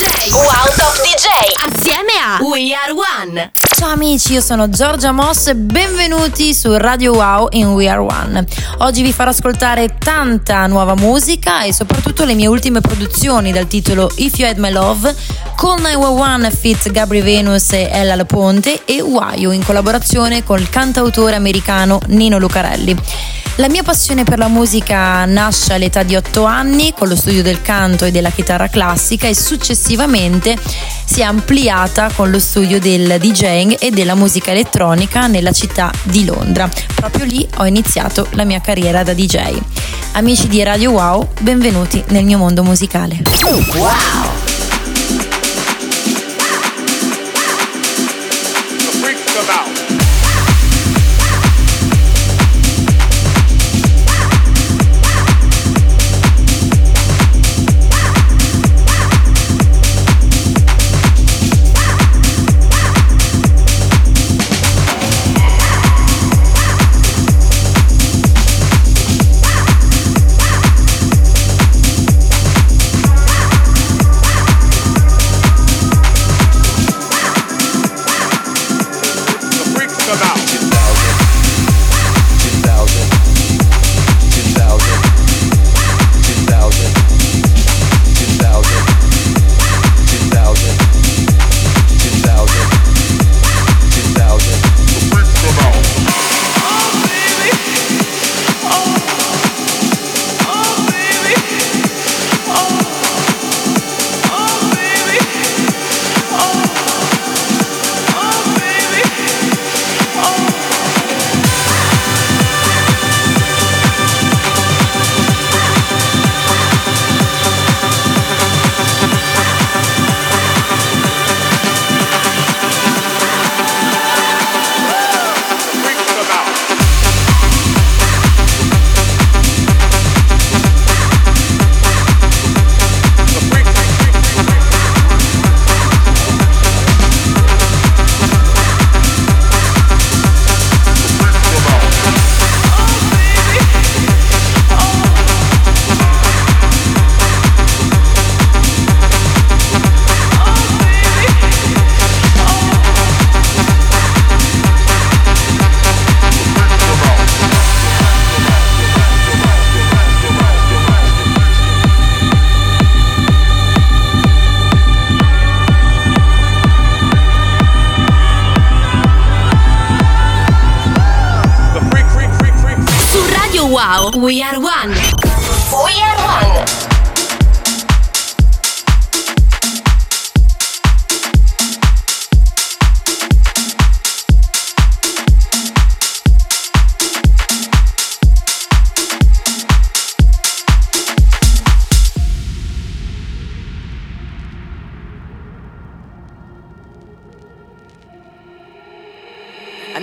DJ. Wow Top DJ. Assieme a We Are One. Ciao amici, io sono Giorgia Moss e benvenuti su Radio Wow in We Are One. Oggi vi farò ascoltare tanta nuova musica e soprattutto le mie ultime produzioni dal titolo If You Had My Love, con 911 Fit Gabri Venus e Ella Laponte e Wayo in collaborazione col cantautore americano Nino Lucarelli. La mia passione per la musica nasce all'età di 8 anni con lo studio del canto e della chitarra classica e successivamente si è ampliata con lo studio del DJing e della musica elettronica nella città di Londra. Proprio lì ho iniziato la mia carriera da DJ. Amici di Radio Wow, benvenuti nel mio mondo musicale. Wow!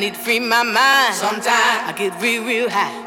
I need free my mind. Sometimes I get real, real high.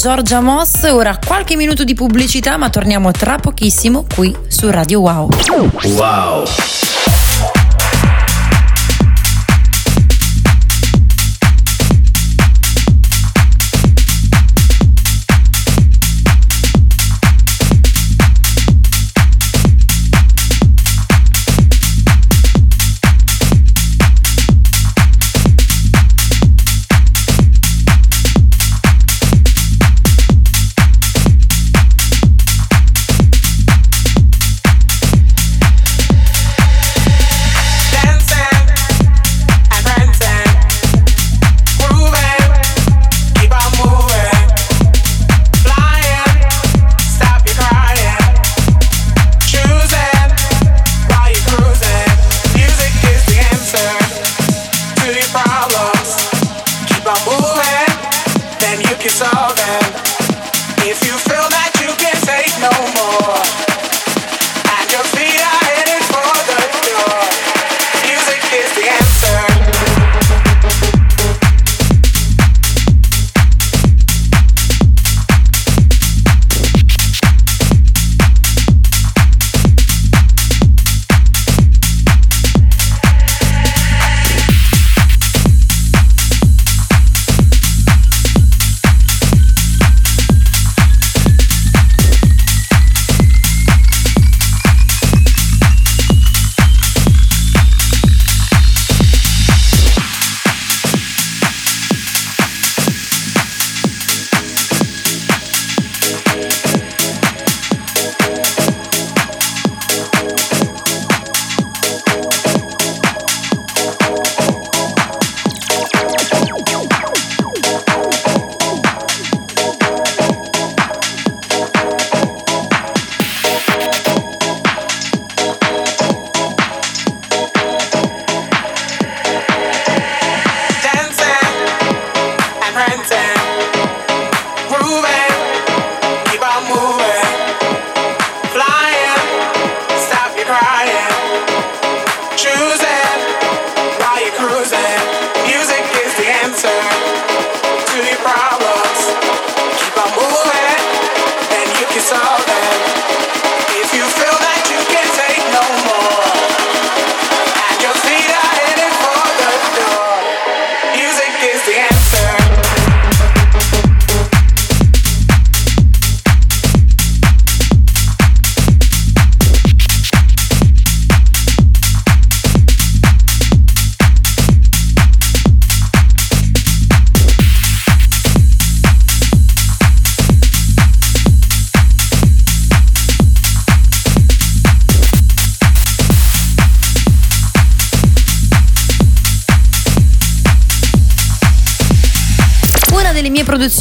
Giorgia Moss, ora qualche minuto di pubblicità ma torniamo tra pochissimo qui su Radio Wow. Wow!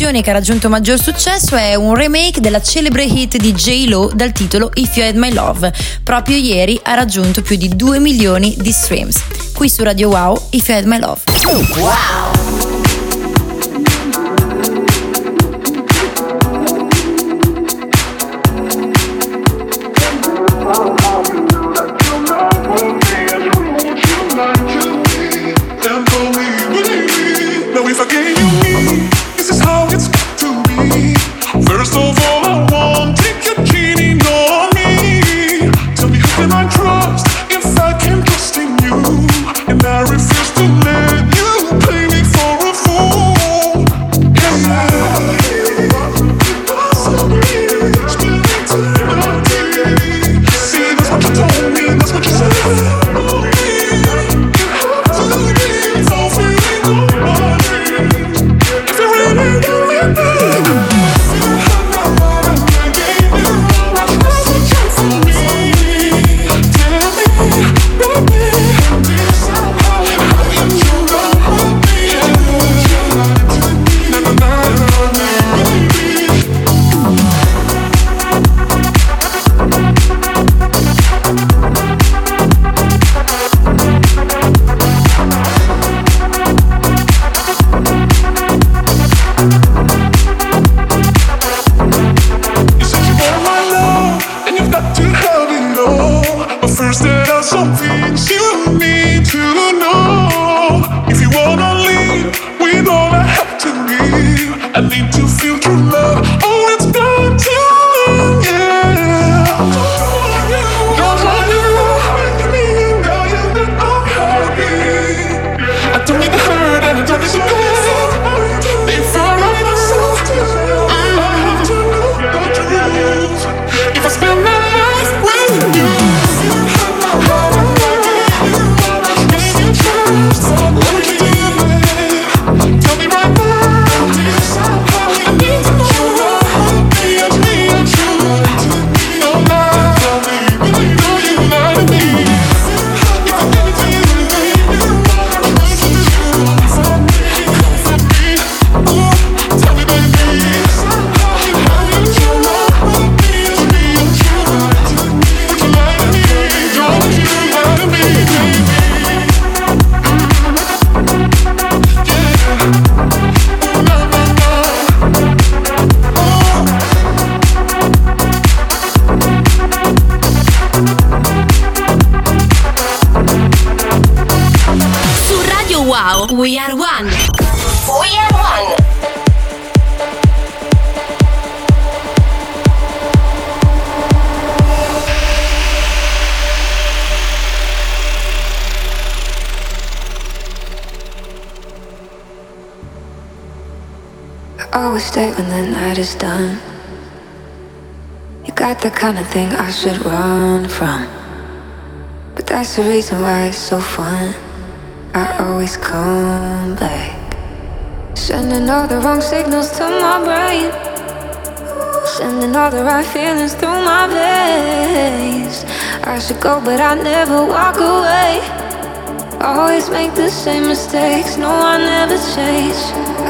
Produzione che ha raggiunto maggior successo è un remake della celebre hit di J-Lo dal titolo If You Had My Love. Proprio ieri ha raggiunto più di 2 milioni di streams. Qui su Radio Wow, If You Had My Love. Wow! I need to feel true love. Is done. You got the kind of thing I should run from. But that's the reason why it's so fun. I always come back. Sending all the wrong signals to my brain. Sending all the right feelings through my veins. I should go, but I never walk away. Always make the same mistakes. No, I never change.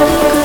Thank you.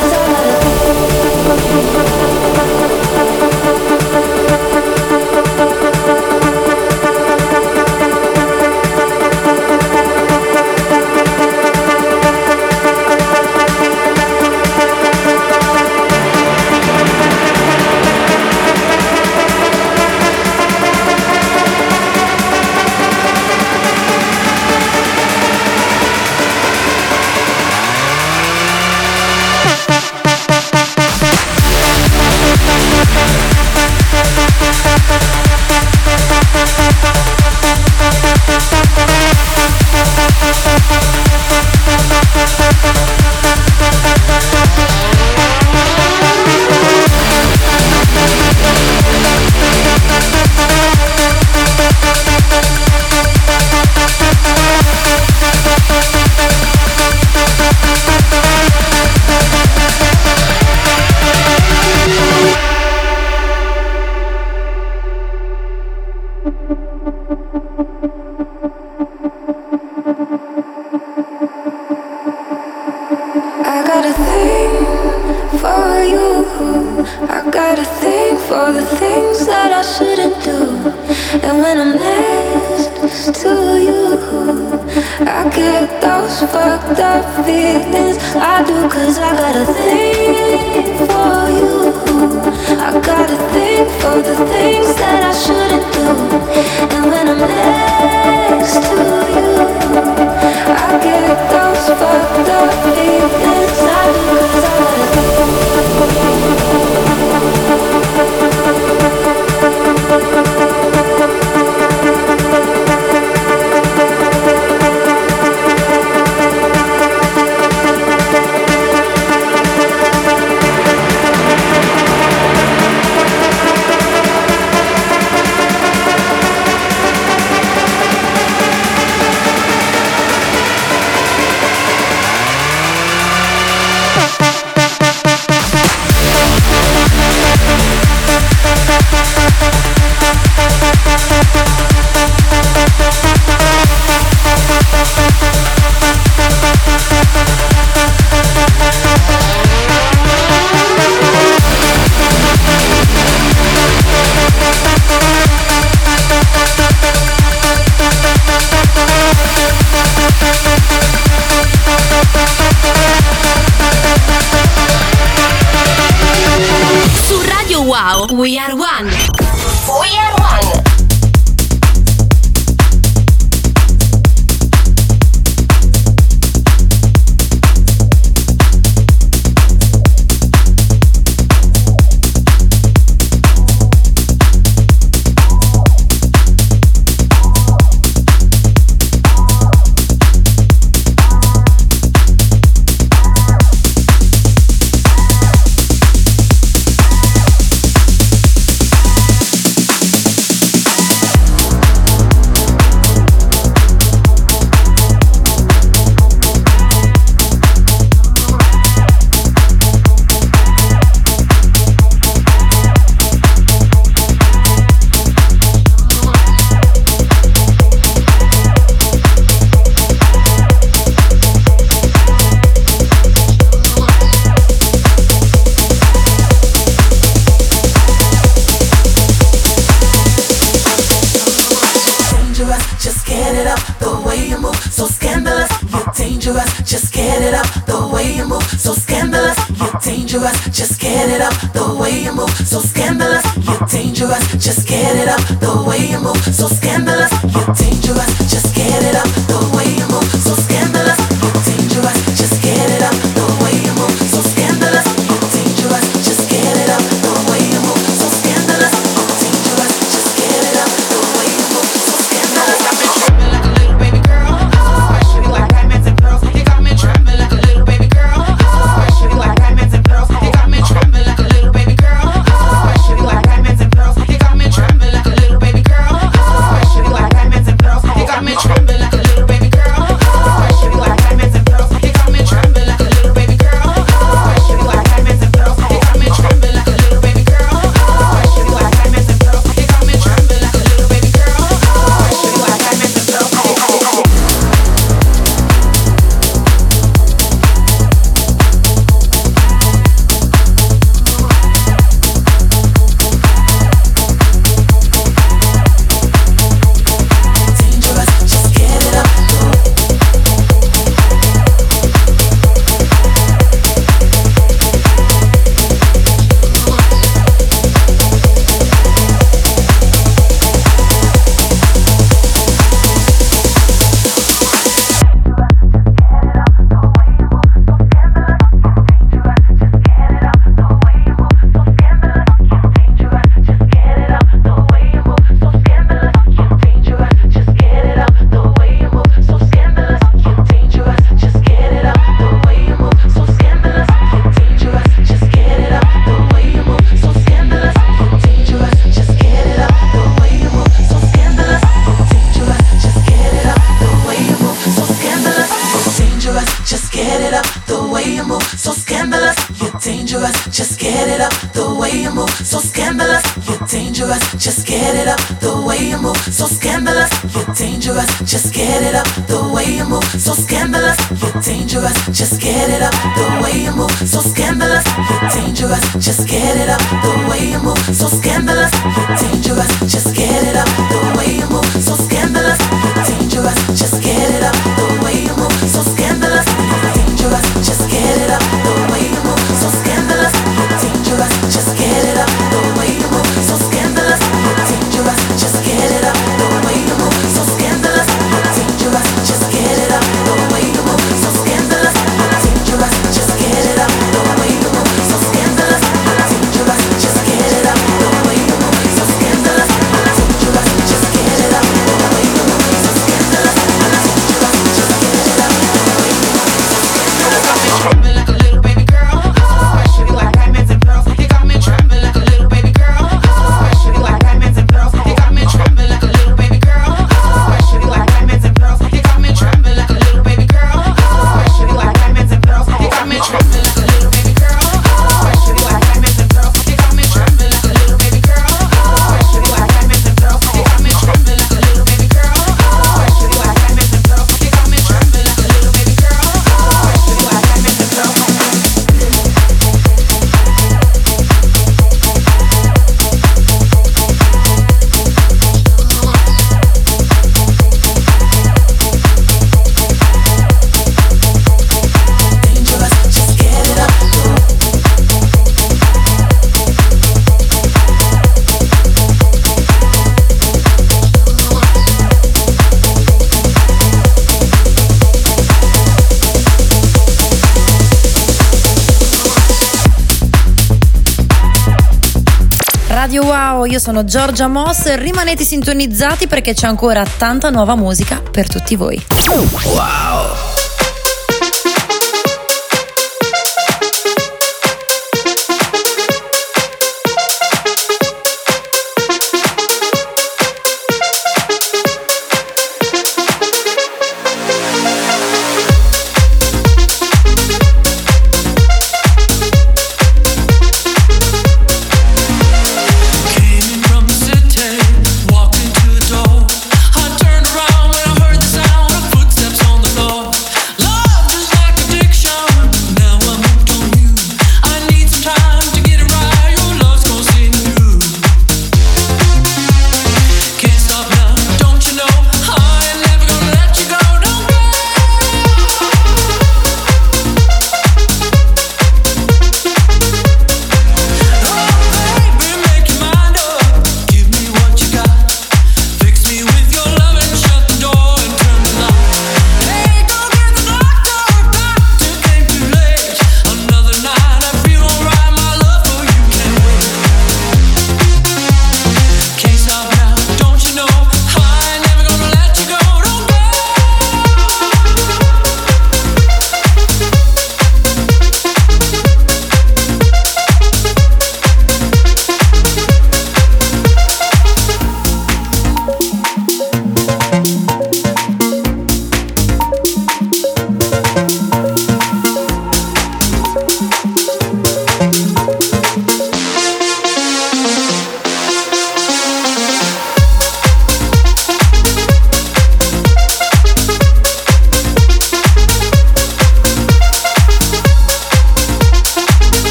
io sono Giorgia Moss, rimanete sintonizzati perché c'è ancora tanta nuova musica per tutti voi. Wow!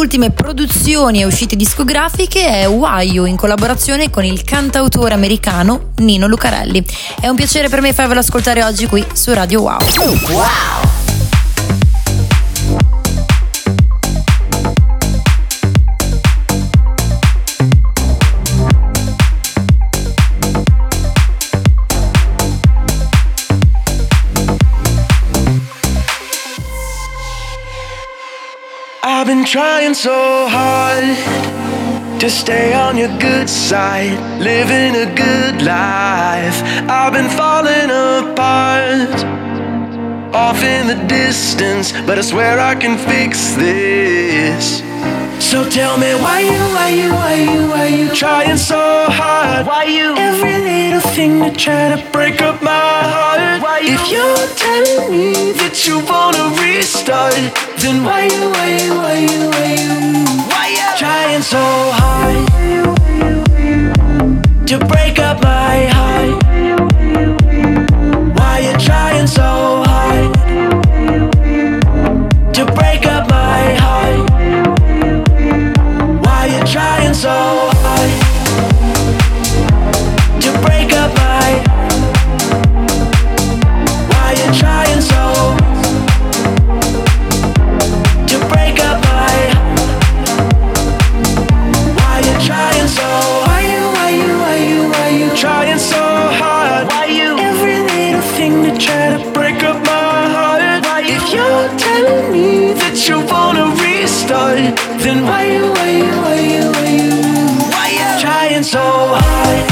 Ultime produzioni e uscite discografiche è Why You in collaborazione con il cantautore americano Nino Lucarelli. È un piacere per me farvelo ascoltare oggi qui su Radio Wow. Wow! Trying so hard to stay on your good side, living a good life. I've been falling apart, off in the distance, but I swear I can fix this. So tell me why you, why you, why you, why you trying so hard? Why you every little thing to try to break up my heart? Why you, if you're telling me that you wanna restart, then why you, why you, why you, why you, why you trying so hard to break up my heart? Why you trying so hard to break up my heart? Trying so hard to break up my? Why you trying so to break up my? Why you trying so? Why you, why you, why you, why you trying so hard? Why you every little thing to try to break up my heart? Why you, if you're telling me that you wanna restart, then why you, why you, why you, why you, why you? Trying so hard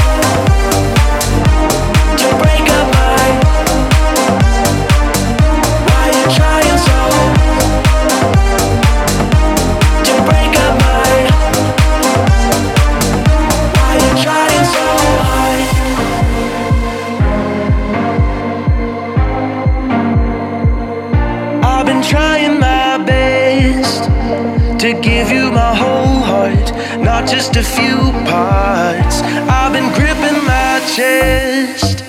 just a few parts. I've been gripping my chest,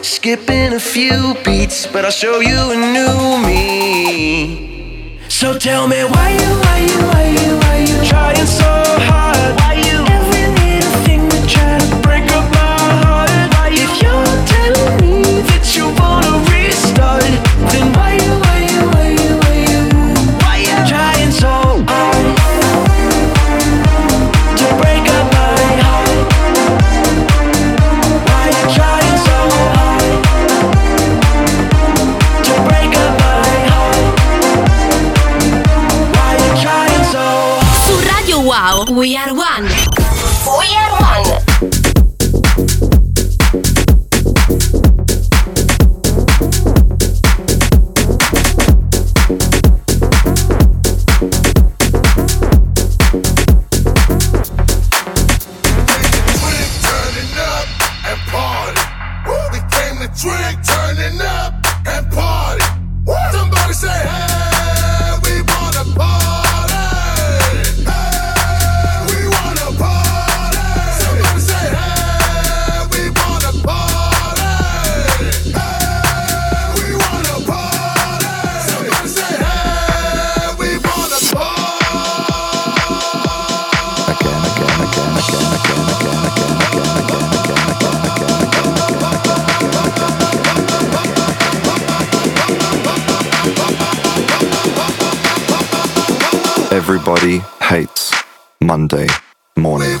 skipping a few beats, but I'll show you a new me. So tell me why you, why you, why you, why you trying so hard? We Are One. Everybody hates Monday morning.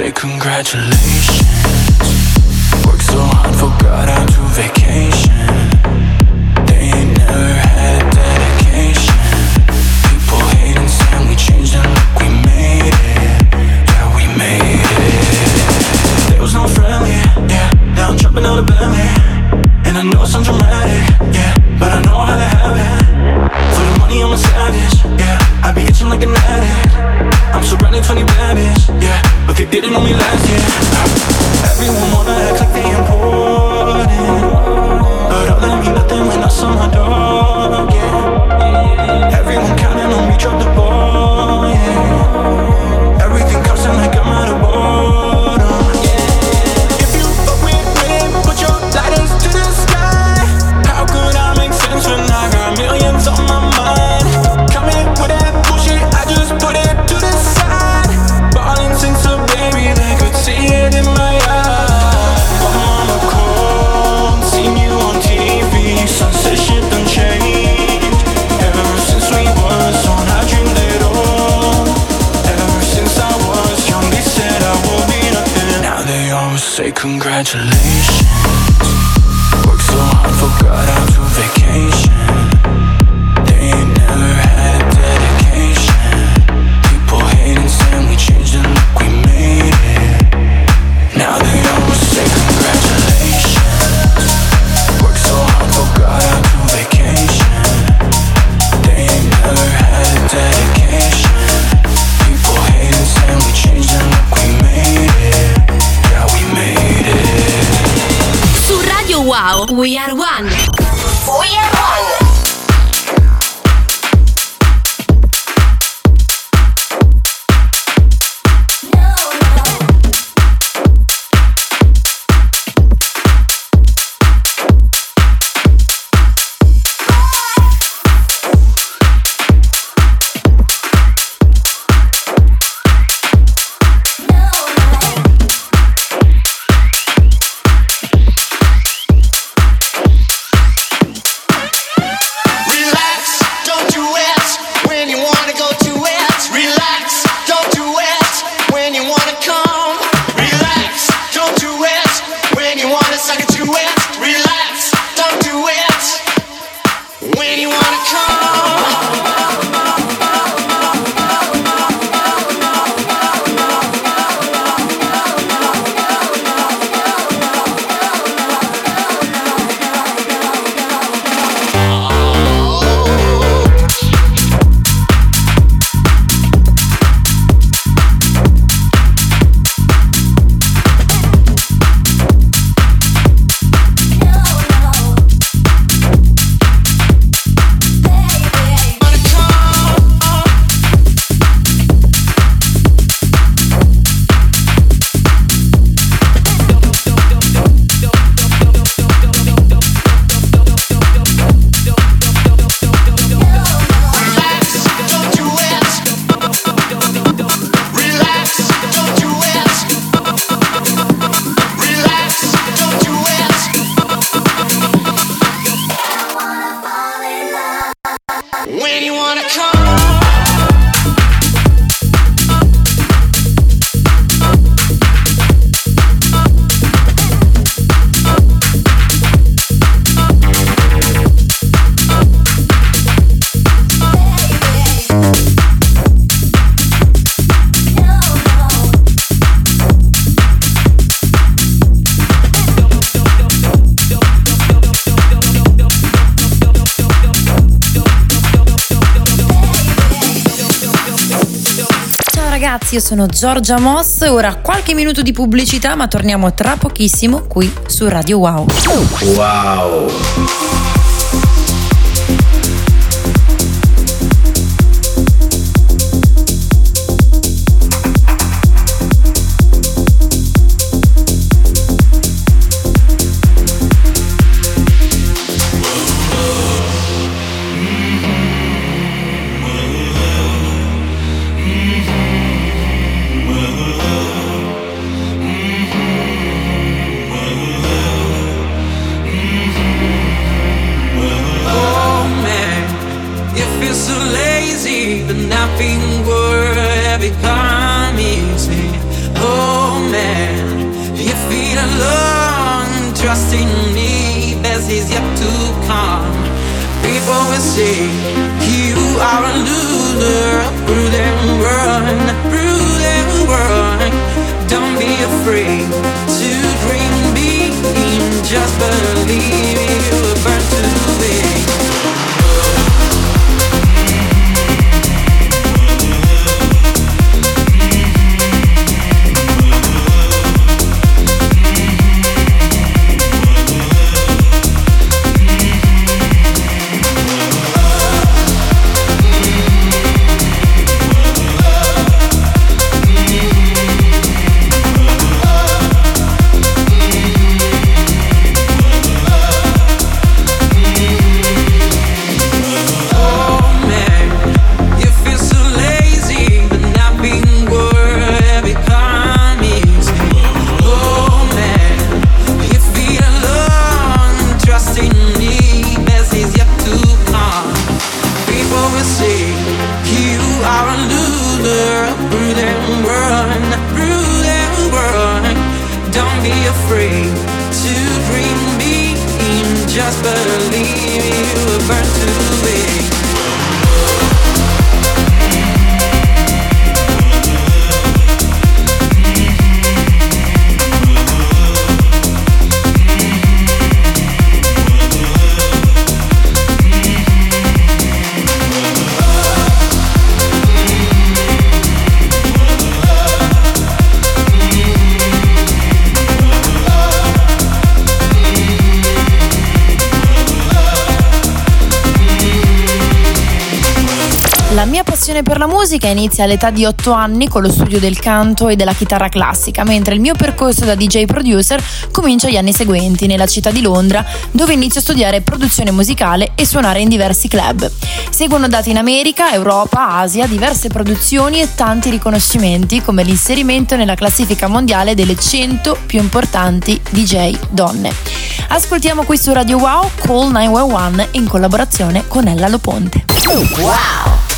say congratulations. Worked so hard, forgot how to vacation. Hitting on me ragazzi, io sono Giorgia Moss, ora qualche minuto di pubblicità ma torniamo tra pochissimo qui su Radio Wow. Wow! Musica inizia all'età di 8 anni con lo studio del canto e della chitarra classica, mentre il mio percorso da DJ producer comincia agli anni seguenti nella città di Londra, dove inizio a studiare produzione musicale e suonare in diversi club. Seguono date in America, Europa, Asia, diverse produzioni e tanti riconoscimenti come l'inserimento nella classifica mondiale delle 100 più importanti DJ donne. Ascoltiamo qui su Radio Wow Call 911 in collaborazione con Ella Loponte. Wow!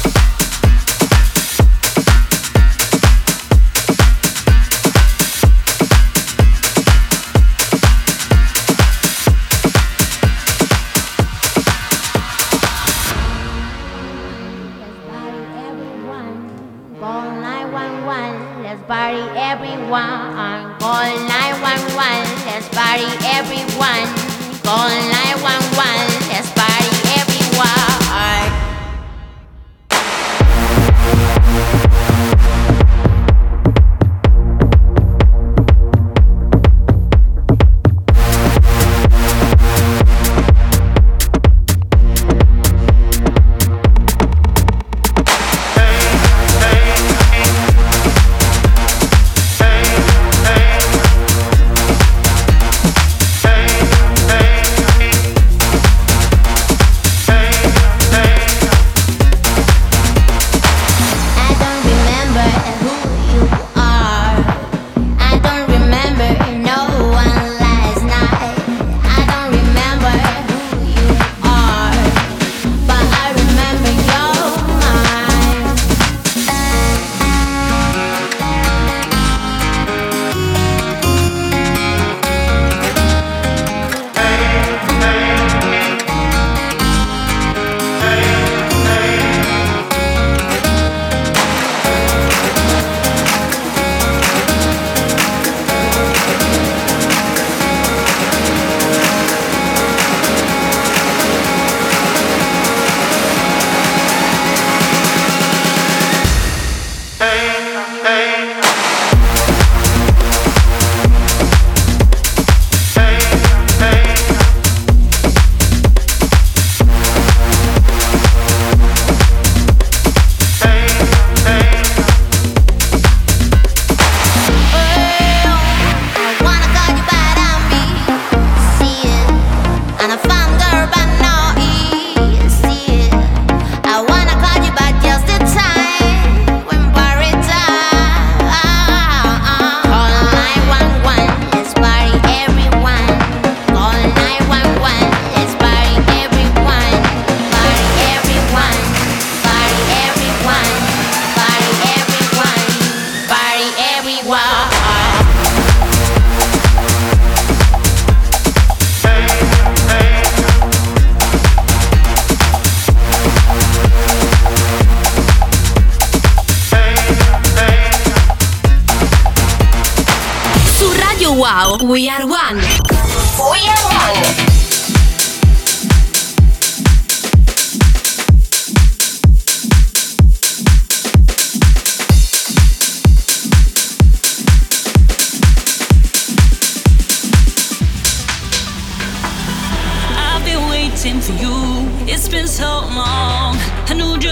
Everyone.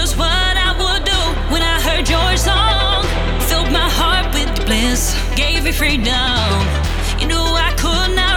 just what I would do when I heard your song. Filled my heart with bliss, gave me freedom. You knew I could not.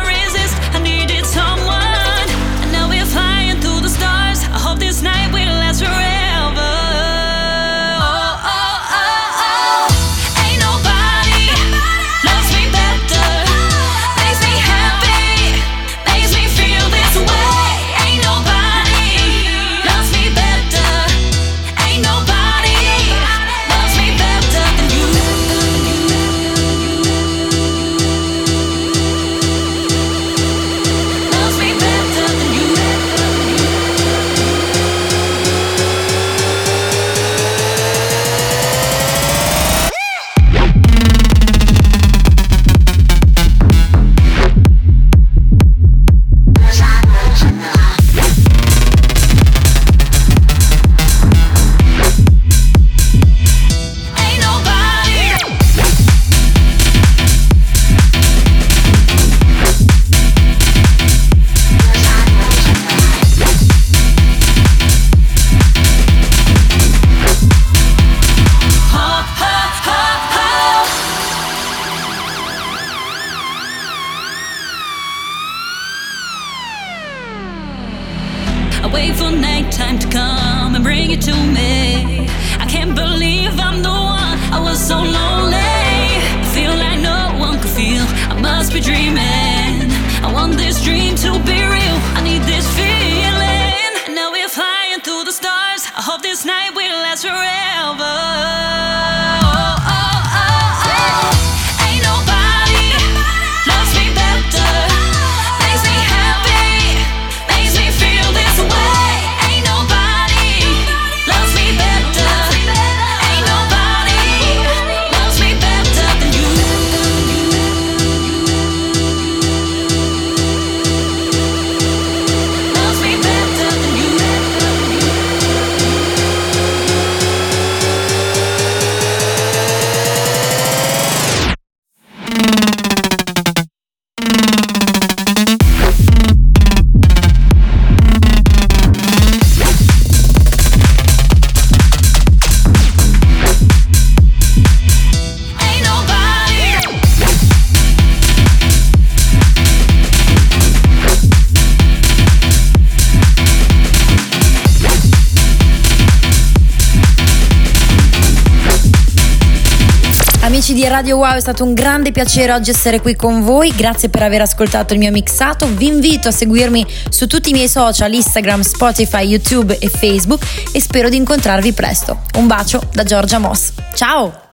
Radio Wow, è stato un grande piacere oggi essere qui con voi, grazie per aver ascoltato il mio mixato, vi invito a seguirmi su tutti i miei social, Instagram, Spotify, YouTube e Facebook e spero di incontrarvi presto. Un bacio da Giorgia Moss, ciao!